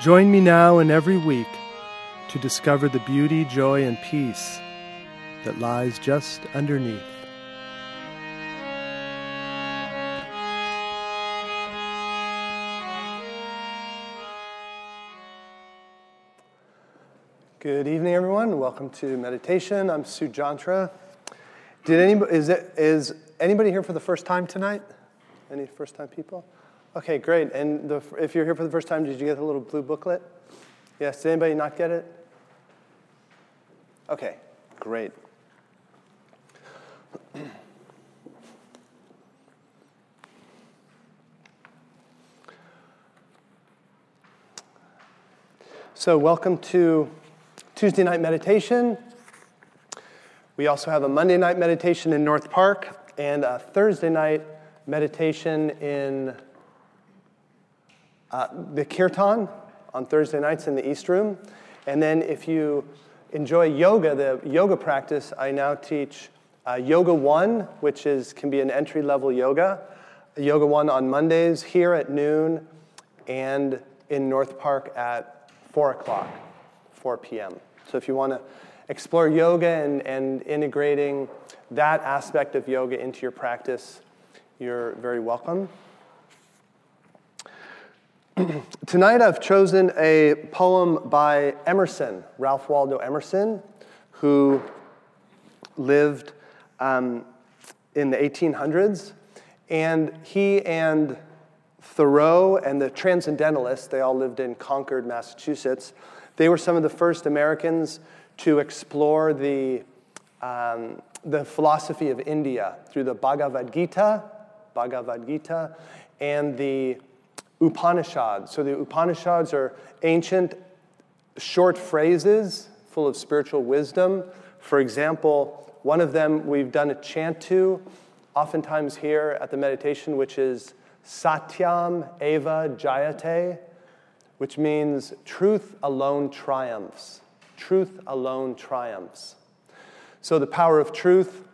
Join me now and every week to discover the beauty, joy, and peace that lies just underneath. Good evening, everyone. Welcome to meditation. I'm Sujantra. Did anybody is, it, is anybody here for the first time tonight? Any first time people? Okay, great. And the, if you're here for the first time, did you get the little blue booklet? Yes. Did anybody not get it? Okay, great. So, welcome to Tuesday night meditation. We also have a Monday night meditation in North Park and a Thursday night meditation in uh, the kirtan on Thursday nights in the East Room. And then if you enjoy yoga, the yoga practice, I now teach uh, Yoga 1, which is, can be an entry level yoga. Yoga 1 on Mondays here at noon and in North Park at 4 o'clock, 4 p.m. So if you want to explore yoga and, and integrating that aspect of yoga into your practice, you're very welcome. Tonight I've chosen a poem by Emerson, Ralph Waldo Emerson, who lived um, in the 1800s. And he and Thoreau and the Transcendentalists, they all lived in Concord, Massachusetts, they were some of the first Americans to explore the, um, the philosophy of India through the Bhagavad Gita, Bhagavad Gita, and the Upanishads. So the Upanishads are ancient, short phrases full of spiritual wisdom. For example, one of them we've done a chant to, oftentimes here at the meditation, which is Satyam Eva Jayate, which means truth alone triumphs. Truth alone triumphs. So the power of truth.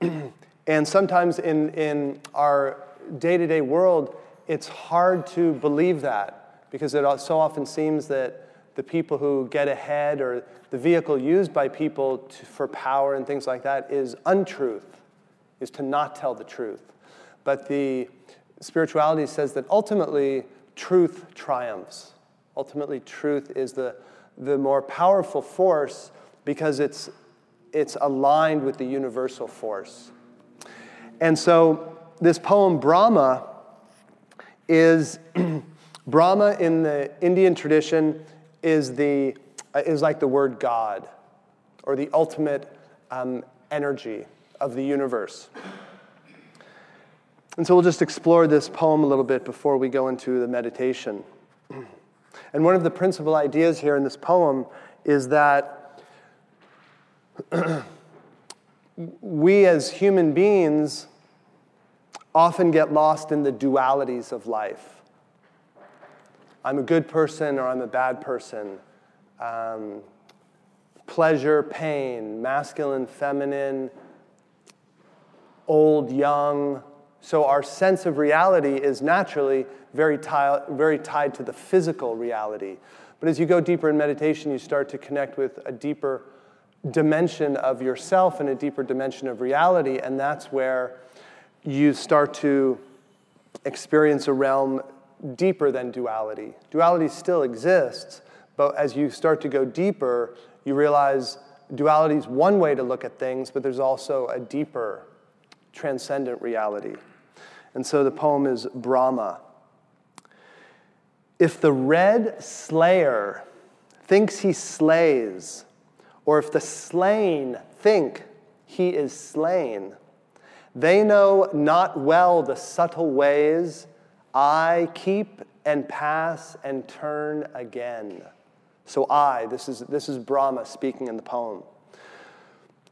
and sometimes in, in our day to day world, it's hard to believe that because it so often seems that the people who get ahead or the vehicle used by people to, for power and things like that is untruth, is to not tell the truth. But the spirituality says that ultimately truth triumphs. Ultimately, truth is the, the more powerful force because it's, it's aligned with the universal force. And so this poem, Brahma, is Brahma in the Indian tradition is, the, uh, is like the word God or the ultimate um, energy of the universe. And so we'll just explore this poem a little bit before we go into the meditation. And one of the principal ideas here in this poem is that we as human beings often get lost in the dualities of life. I'm a good person or I'm a bad person. Um, pleasure, pain, masculine, feminine, old, young. So our sense of reality is naturally very, tie, very tied to the physical reality. But as you go deeper in meditation, you start to connect with a deeper dimension of yourself and a deeper dimension of reality, and that's where you start to experience a realm deeper than duality. Duality still exists, but as you start to go deeper, you realize duality is one way to look at things, but there's also a deeper, transcendent reality. And so the poem is Brahma. If the red slayer thinks he slays, or if the slain think he is slain, they know not well the subtle ways I keep and pass and turn again. So I, this is, this is Brahma speaking in the poem.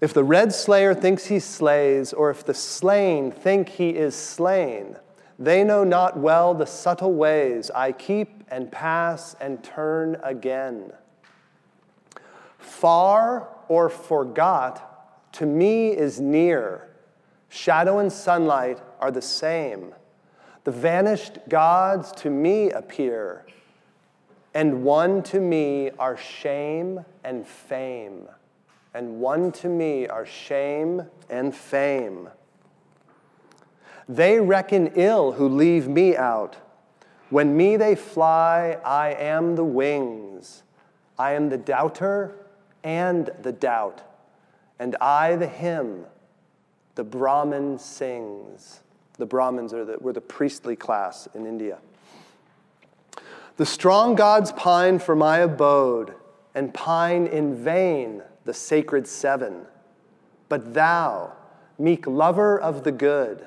If the red slayer thinks he slays, or if the slain think he is slain, they know not well the subtle ways I keep and pass and turn again. Far or forgot to me is near. Shadow and sunlight are the same. The vanished gods to me appear, and one to me are shame and fame. And one to me are shame and fame. They reckon ill who leave me out. When me they fly, I am the wings. I am the doubter and the doubt. And I the hymn the Brahmin sings. The Brahmins are the, were the priestly class in India. The strong gods pine for my abode, and pine in vain the sacred seven. But thou, meek lover of the good,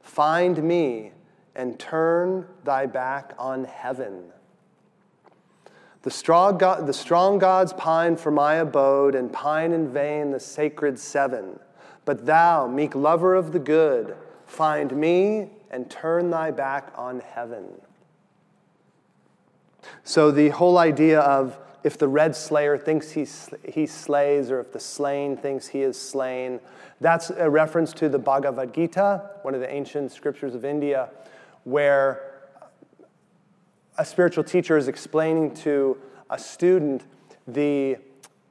find me and turn thy back on heaven. The strong, God, the strong gods pine for my abode, and pine in vain the sacred seven. But thou, meek lover of the good, find me and turn thy back on heaven. So, the whole idea of if the red slayer thinks he, he slays, or if the slain thinks he is slain, that's a reference to the Bhagavad Gita, one of the ancient scriptures of India, where a spiritual teacher is explaining to a student the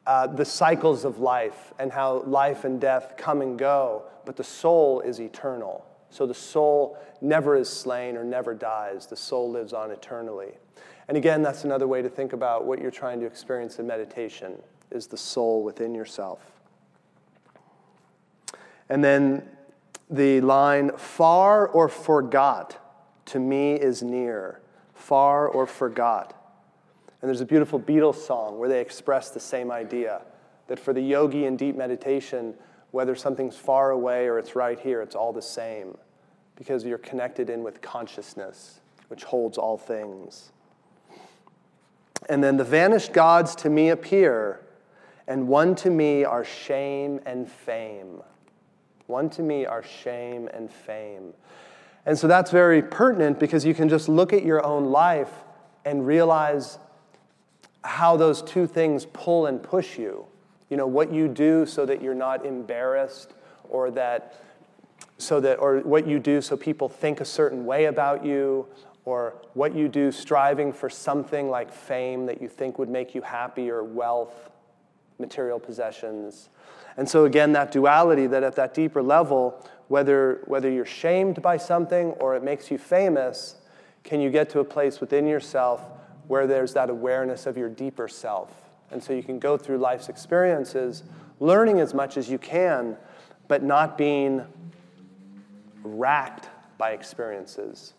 uh, the cycles of life and how life and death come and go, but the soul is eternal. So the soul never is slain or never dies. The soul lives on eternally. And again, that's another way to think about what you're trying to experience in meditation is the soul within yourself. And then the line, far or forgot, to me is near. Far or forgot. And there's a beautiful Beatles song where they express the same idea that for the yogi in deep meditation, whether something's far away or it's right here, it's all the same because you're connected in with consciousness, which holds all things. And then the vanished gods to me appear, and one to me are shame and fame. One to me are shame and fame. And so that's very pertinent because you can just look at your own life and realize how those two things pull and push you. You know, what you do so that you're not embarrassed or that so that or what you do so people think a certain way about you or what you do striving for something like fame that you think would make you happy or wealth, material possessions. And so again that duality that at that deeper level whether whether you're shamed by something or it makes you famous, can you get to a place within yourself where there's that awareness of your deeper self. And so you can go through life's experiences, learning as much as you can, but not being racked by experiences,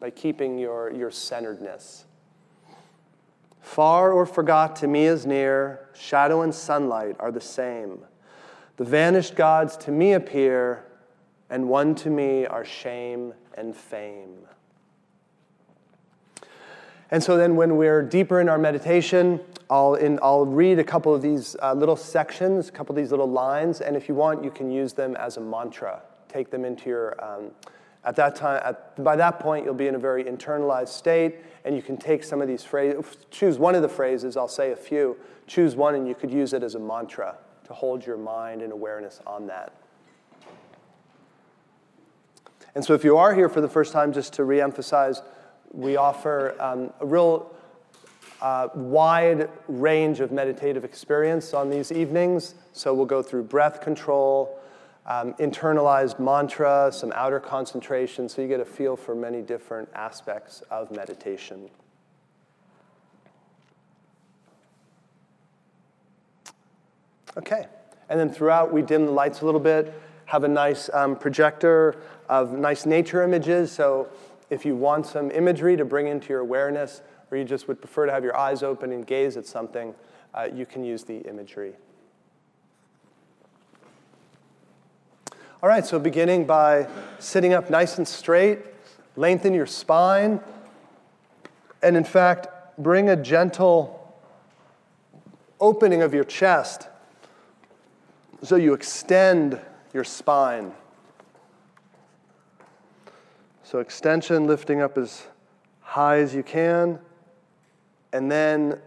by keeping your, your centeredness. Far or forgot to me is near, shadow and sunlight are the same. The vanished gods to me appear, and one to me are shame and fame. And so then, when we're deeper in our meditation, I'll, in, I'll read a couple of these uh, little sections, a couple of these little lines, and if you want, you can use them as a mantra. Take them into your, um, at that time, at, by that point, you'll be in a very internalized state, and you can take some of these phrases, choose one of the phrases, I'll say a few, choose one, and you could use it as a mantra to hold your mind and awareness on that. And so, if you are here for the first time, just to reemphasize, we offer um, a real uh, wide range of meditative experience on these evenings. So we'll go through breath control, um, internalized mantra, some outer concentration, so you get a feel for many different aspects of meditation. Okay, and then throughout we dim the lights a little bit, have a nice um, projector of nice nature images. So if you want some imagery to bring into your awareness, or you just would prefer to have your eyes open and gaze at something, uh, you can use the imagery. All right, so beginning by sitting up nice and straight, lengthen your spine, And in fact, bring a gentle opening of your chest so you extend your spine. So, extension, lifting up as high as you can, and then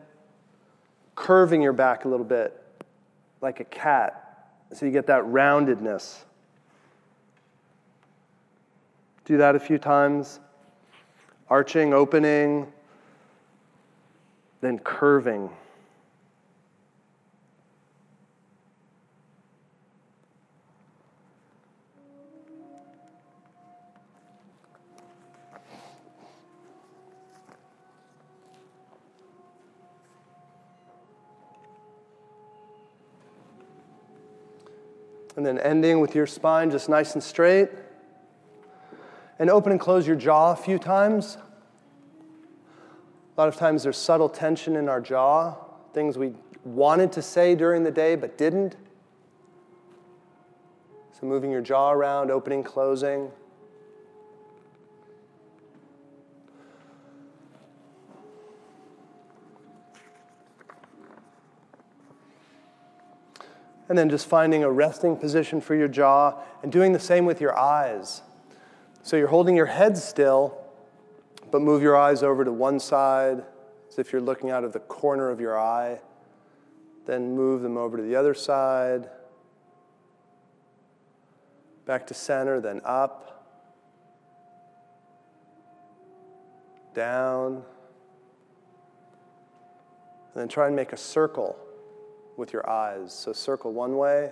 curving your back a little bit like a cat so you get that roundedness. Do that a few times. Arching, opening, then curving. And then ending with your spine just nice and straight. And open and close your jaw a few times. A lot of times there's subtle tension in our jaw, things we wanted to say during the day but didn't. So moving your jaw around, opening, closing. And then just finding a resting position for your jaw and doing the same with your eyes. So you're holding your head still, but move your eyes over to one side as if you're looking out of the corner of your eye. Then move them over to the other side. Back to center, then up. Down. And then try and make a circle with your eyes. So circle one way.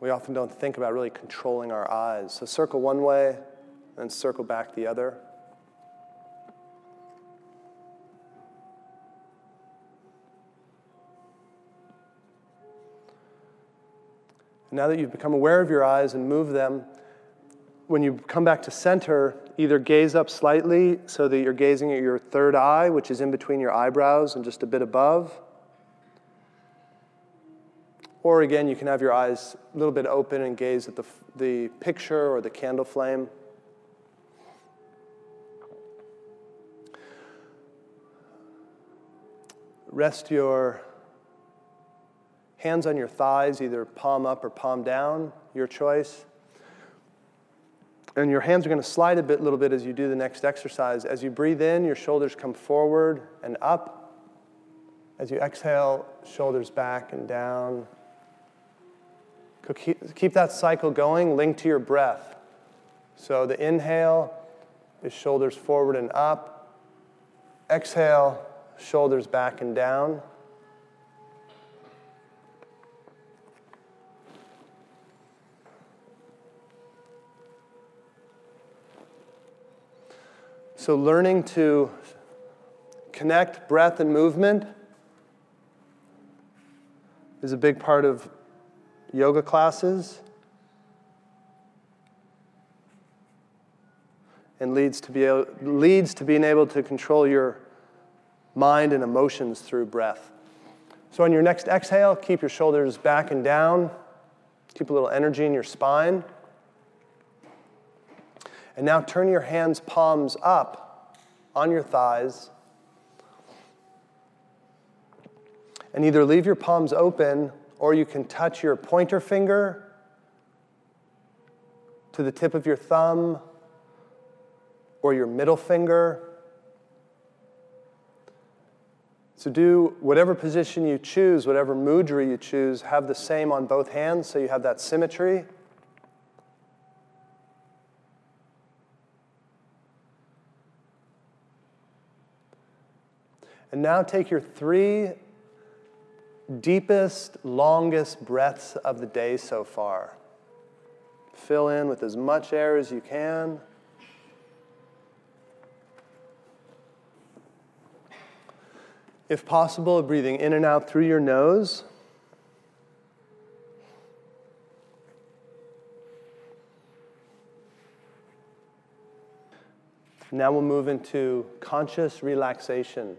We often don't think about really controlling our eyes. So circle one way and circle back the other. Now that you've become aware of your eyes and move them, when you come back to center, either gaze up slightly so that you're gazing at your third eye, which is in between your eyebrows and just a bit above. Or again, you can have your eyes a little bit open and gaze at the, the picture or the candle flame. Rest your hands on your thighs, either palm up or palm down, your choice. And your hands are going to slide a bit, little bit as you do the next exercise. As you breathe in, your shoulders come forward and up. As you exhale, shoulders back and down. Keep that cycle going, linked to your breath. So the inhale is shoulders forward and up. Exhale, shoulders back and down. So, learning to connect breath and movement is a big part of yoga classes and leads to, be able, leads to being able to control your mind and emotions through breath. So, on your next exhale, keep your shoulders back and down, keep a little energy in your spine. And now turn your hands palms up on your thighs. And either leave your palms open or you can touch your pointer finger to the tip of your thumb or your middle finger. So, do whatever position you choose, whatever mudra you choose, have the same on both hands so you have that symmetry. And now take your three deepest, longest breaths of the day so far. Fill in with as much air as you can. If possible, breathing in and out through your nose. Now we'll move into conscious relaxation.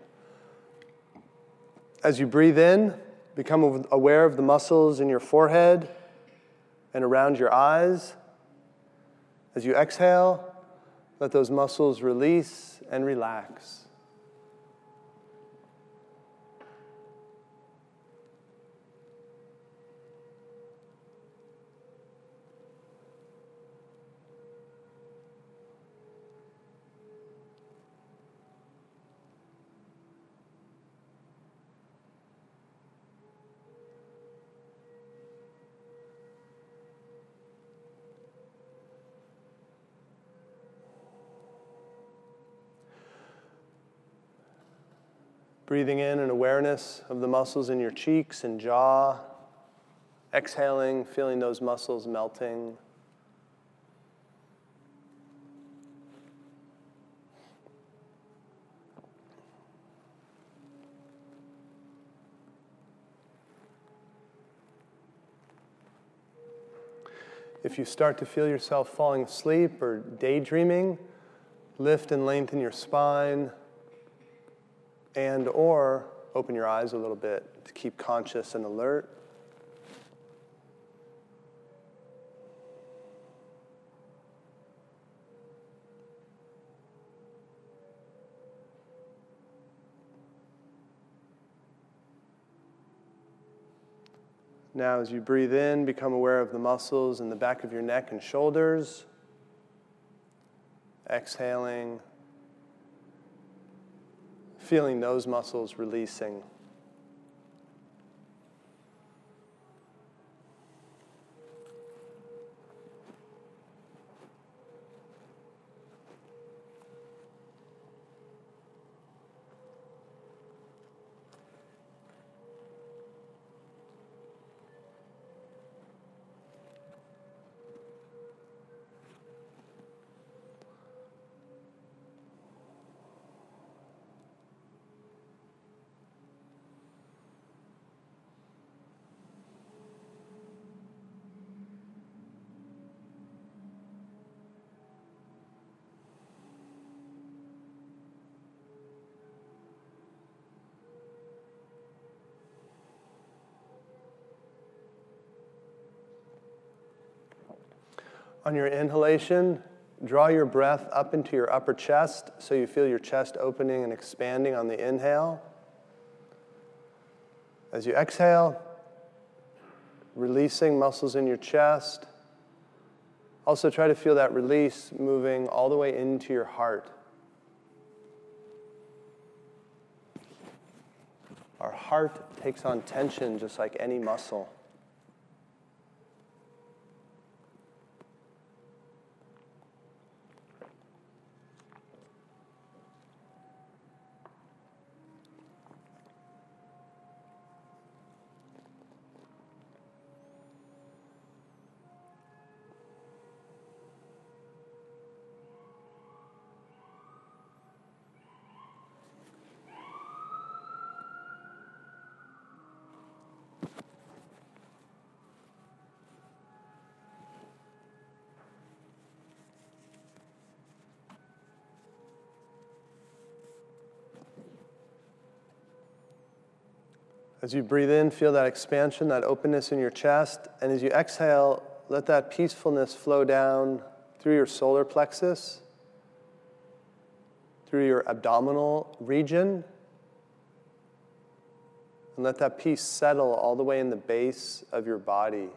As you breathe in, become aware of the muscles in your forehead and around your eyes. As you exhale, Let those muscles release and relax. Breathing in an awareness of the muscles in your cheeks and jaw. Exhaling, feeling those muscles melting. If you start to feel yourself falling asleep or daydreaming, lift and lengthen your spine and or open your eyes a little bit to keep conscious and alert. Now, as you breathe in, become aware of the muscles in the back of your neck and shoulders. Exhaling, feeling those muscles releasing. On your inhalation, draw your breath up into your upper chest so you feel your chest opening and expanding on the inhale. As you exhale, releasing muscles in your chest. Also, try to feel that release moving all the way into your heart. Our heart takes on tension just like any muscle. As you breathe in, feel that expansion, that openness in your chest. And as you exhale, let that peacefulness flow down through your solar plexus, through your abdominal region. And let that peace settle all the way in the base of your body.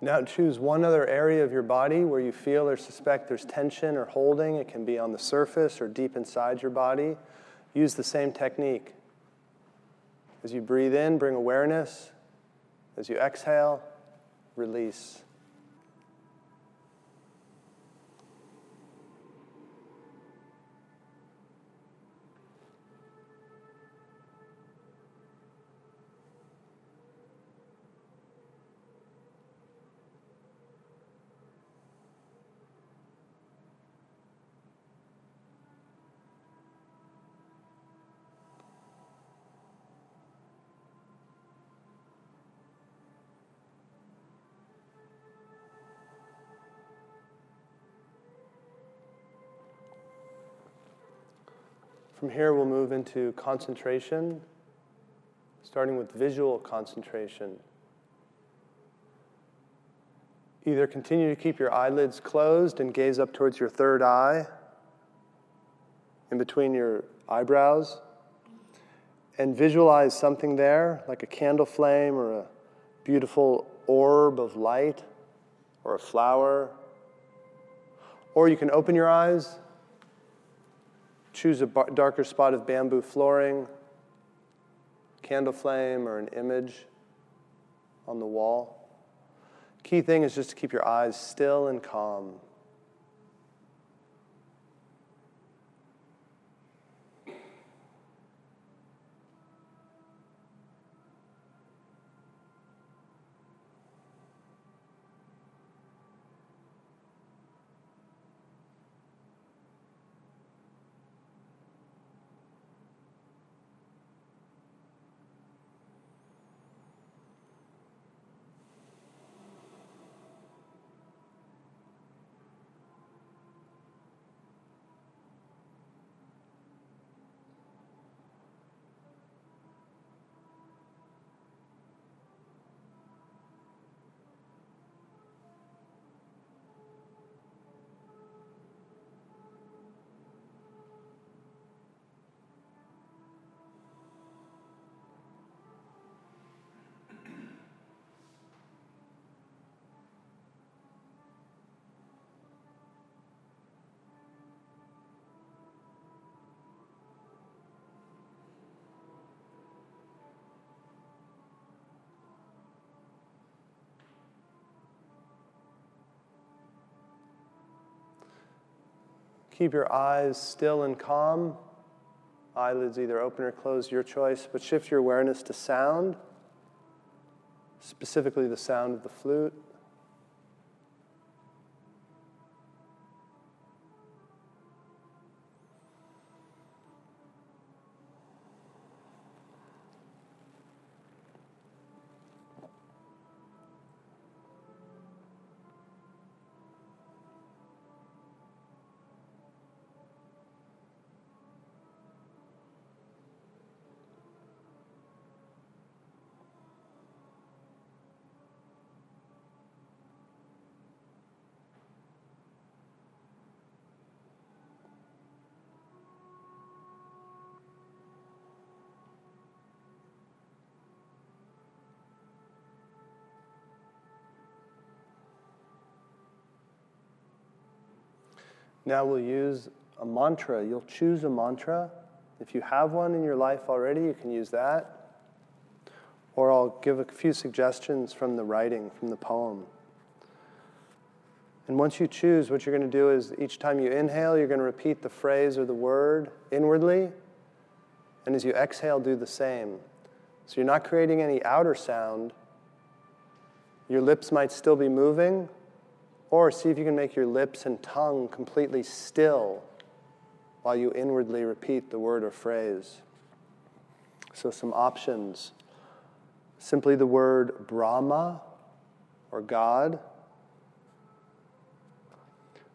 Now choose one other area of your body where you feel or suspect there's tension or holding. It can be on the surface or deep inside your body. use the same technique. As you breathe in, bring awareness. As you exhale, release. From here, we'll move into concentration, starting with visual concentration. Either continue to keep your eyelids closed and gaze up towards your third eye, in between your eyebrows, and visualize something there, like a candle flame or a beautiful orb of light or a flower. Or you can open your eyes Choose a darker spot of bamboo flooring, candle flame, or an image on the wall. Key thing is just to keep your eyes still and calm. Keep your eyes still and calm. Eyelids either open or closed, your choice, but shift your awareness to sound, specifically the sound of the flute. Now we'll use a mantra. You'll choose a mantra. If you have one in your life already, you can use that. Or I'll give a few suggestions from the writing, from the poem. And once you choose, what you're going to do is each time you inhale, you're going to repeat the phrase or the word inwardly. And as you exhale, do the same. So you're not creating any outer sound. Your lips might still be moving, or see if you can make your lips and tongue completely still while you inwardly repeat the word or phrase. So, some options simply the word Brahma or God,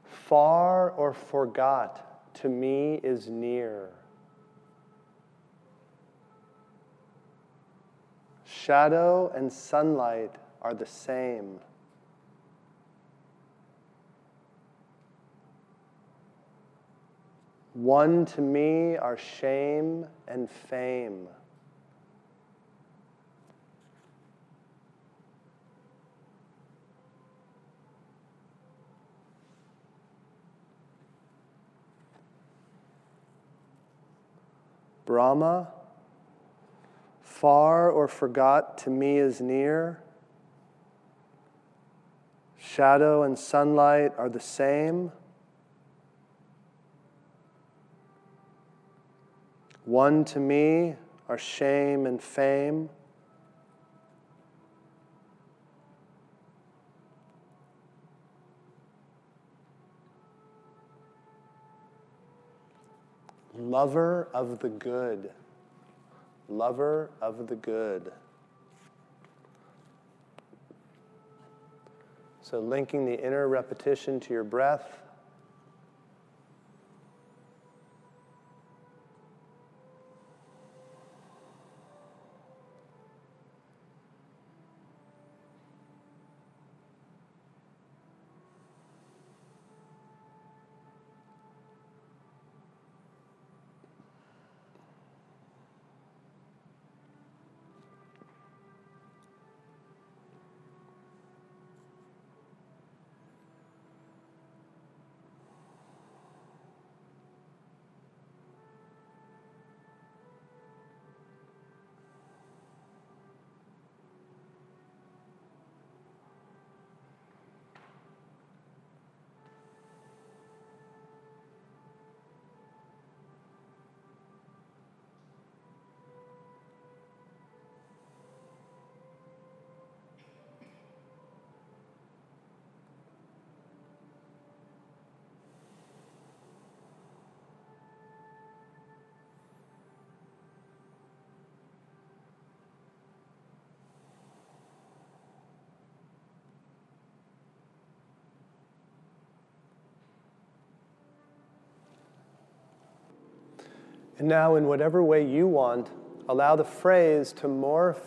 far or forgot to me is near. Shadow and sunlight are the same. One to me are shame and fame. Brahma, far or forgot to me is near. Shadow and sunlight are the same. One to me are shame and fame. Lover of the good. Lover of the good. So, linking the inner repetition to your breath. And now, in whatever way you want, allow the phrase to morph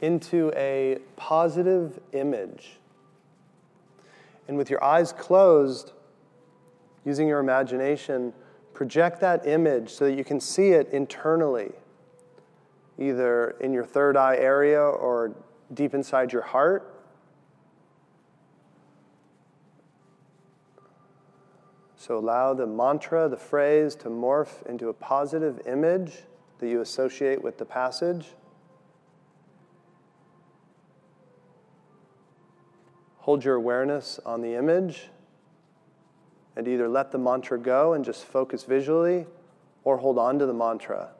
into a positive image. And with your eyes closed, using your imagination, project that image so that you can see it internally, either in your third eye area or deep inside your heart. So allow the mantra, the phrase, to morph into a positive image that you associate with the passage. Hold your awareness on the image and either let the mantra go and just focus visually or hold on to the mantra,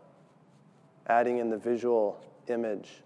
adding in the visual image.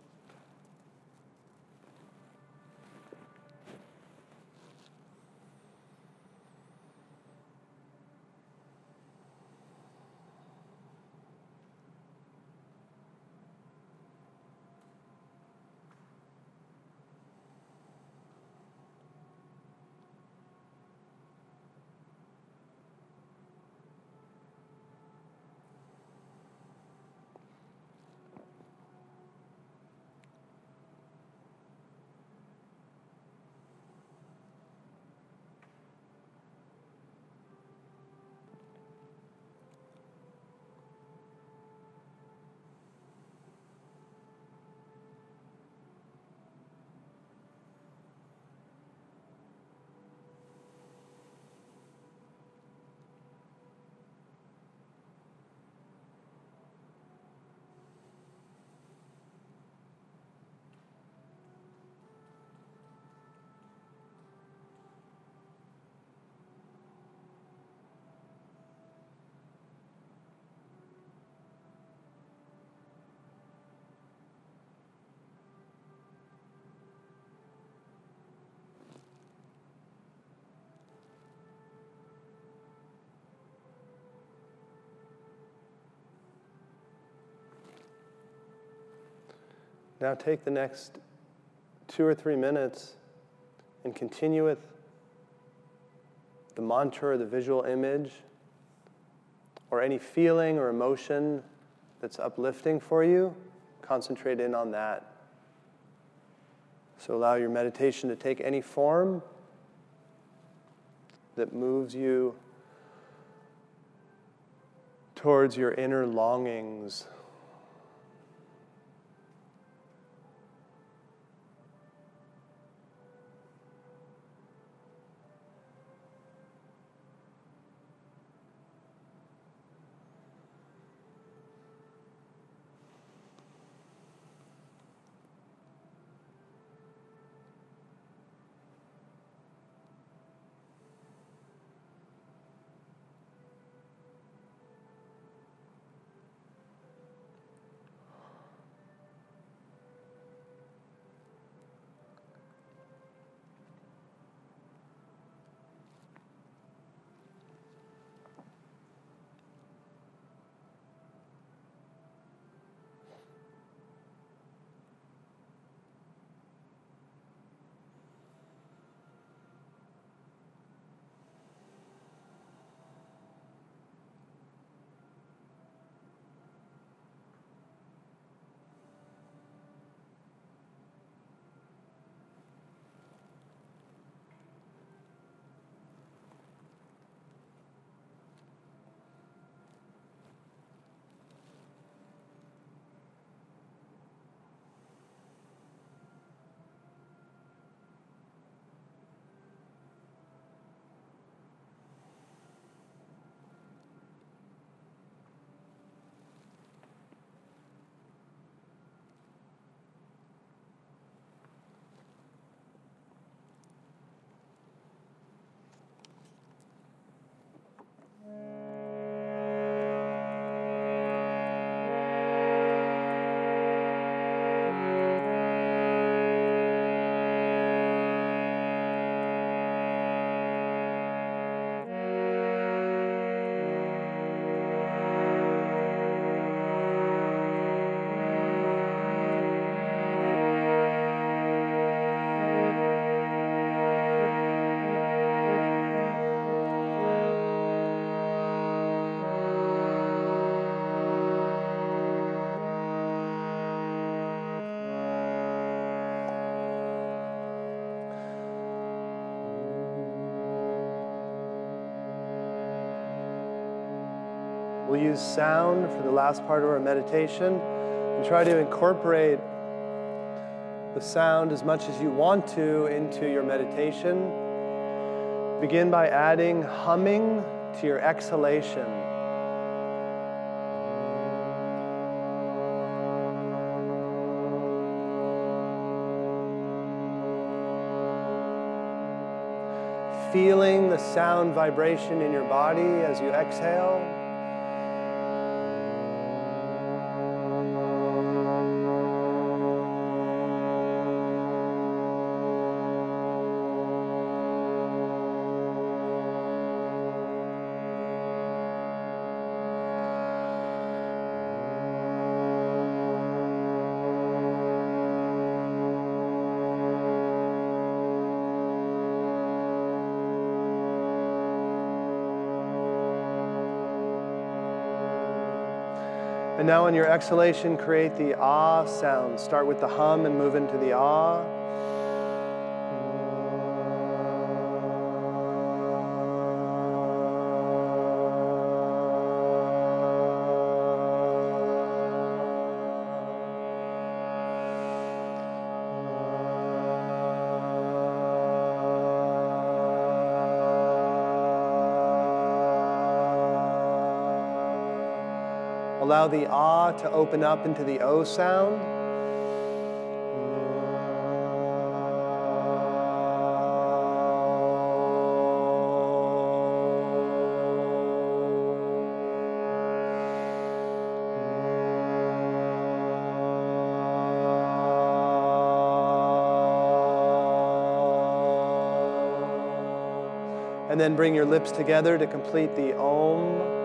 Now take the next two or three minutes and continue with the mantra or the visual image or any feeling or emotion that's uplifting for you. Concentrate in on that. So allow your meditation to take any form that moves you towards your inner longings use sound for the last part of our meditation and try to incorporate the sound as much as you want to into your meditation. Begin by adding humming to your exhalation. Feeling the sound vibration in your body as you exhale. And now, on your exhalation, create the ah sound. Start with the hum and move into the ah. Allow the ah to open up into the o sound. And then bring your lips together to complete the om.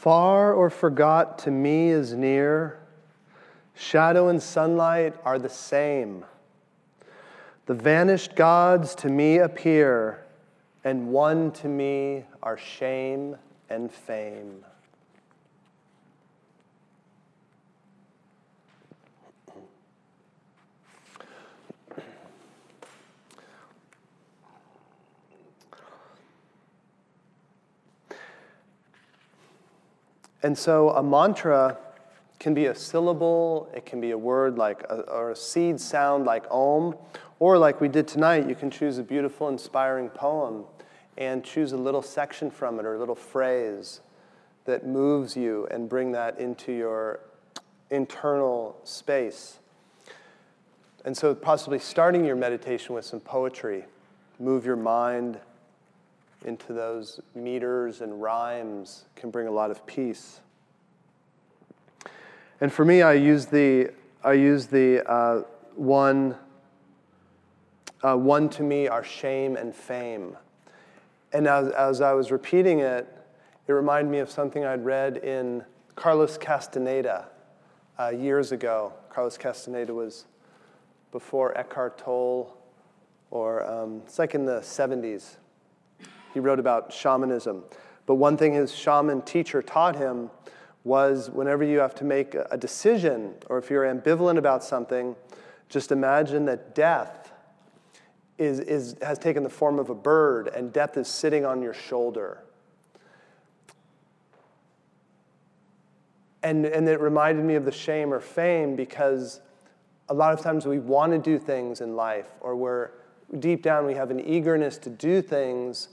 Far or forgot to me is near, Shadow and sunlight are the same. The vanished gods to me appear, and one to me are shame and fame. And so a mantra can be a syllable, it can be a word like, a, or a seed sound like om, or like we did tonight, you can choose a beautiful, inspiring poem and choose a little section from it or a little phrase that moves you and bring that into your internal space. And so, possibly starting your meditation with some poetry, move your mind into those meters and rhymes can bring a lot of peace. And for me, I use the, I use the uh, one, uh, one to me are shame and fame. And as, as I was repeating it, it reminded me of something I'd read in Carlos Castaneda uh, years ago. Carlos Castaneda was before Eckhart Tolle, or um, it's like in the 70s. He wrote about shamanism. But one thing his shaman teacher taught him was whenever you have to make a decision or if you're ambivalent about something, just imagine that death is, is, has taken the form of a bird and death is sitting on your shoulder. And, and it reminded me of the shame or fame because a lot of times we want to do things in life or we're deep down we have an eagerness to do things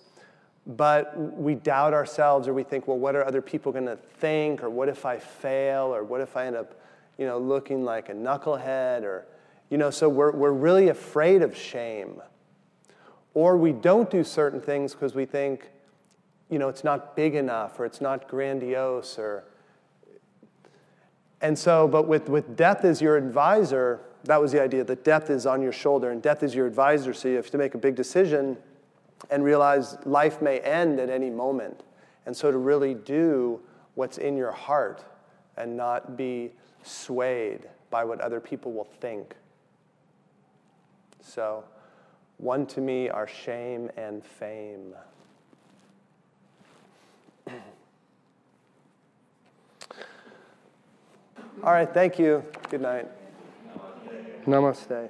but we doubt ourselves or we think, well, what are other people going to think? Or what if I fail? Or what if I end up, you know, looking like a knucklehead? Or, you know, so we're, we're really afraid of shame. Or we don't do certain things because we think, you know, it's not big enough or it's not grandiose or. And so, but with, with death as your advisor, that was the idea that death is on your shoulder and death is your advisor. So you have to make a big decision and realize life may end at any moment. And so to really do what's in your heart and not be swayed by what other people will think. So, one to me are shame and fame. All right, thank you. Good night. Namaste. Namaste.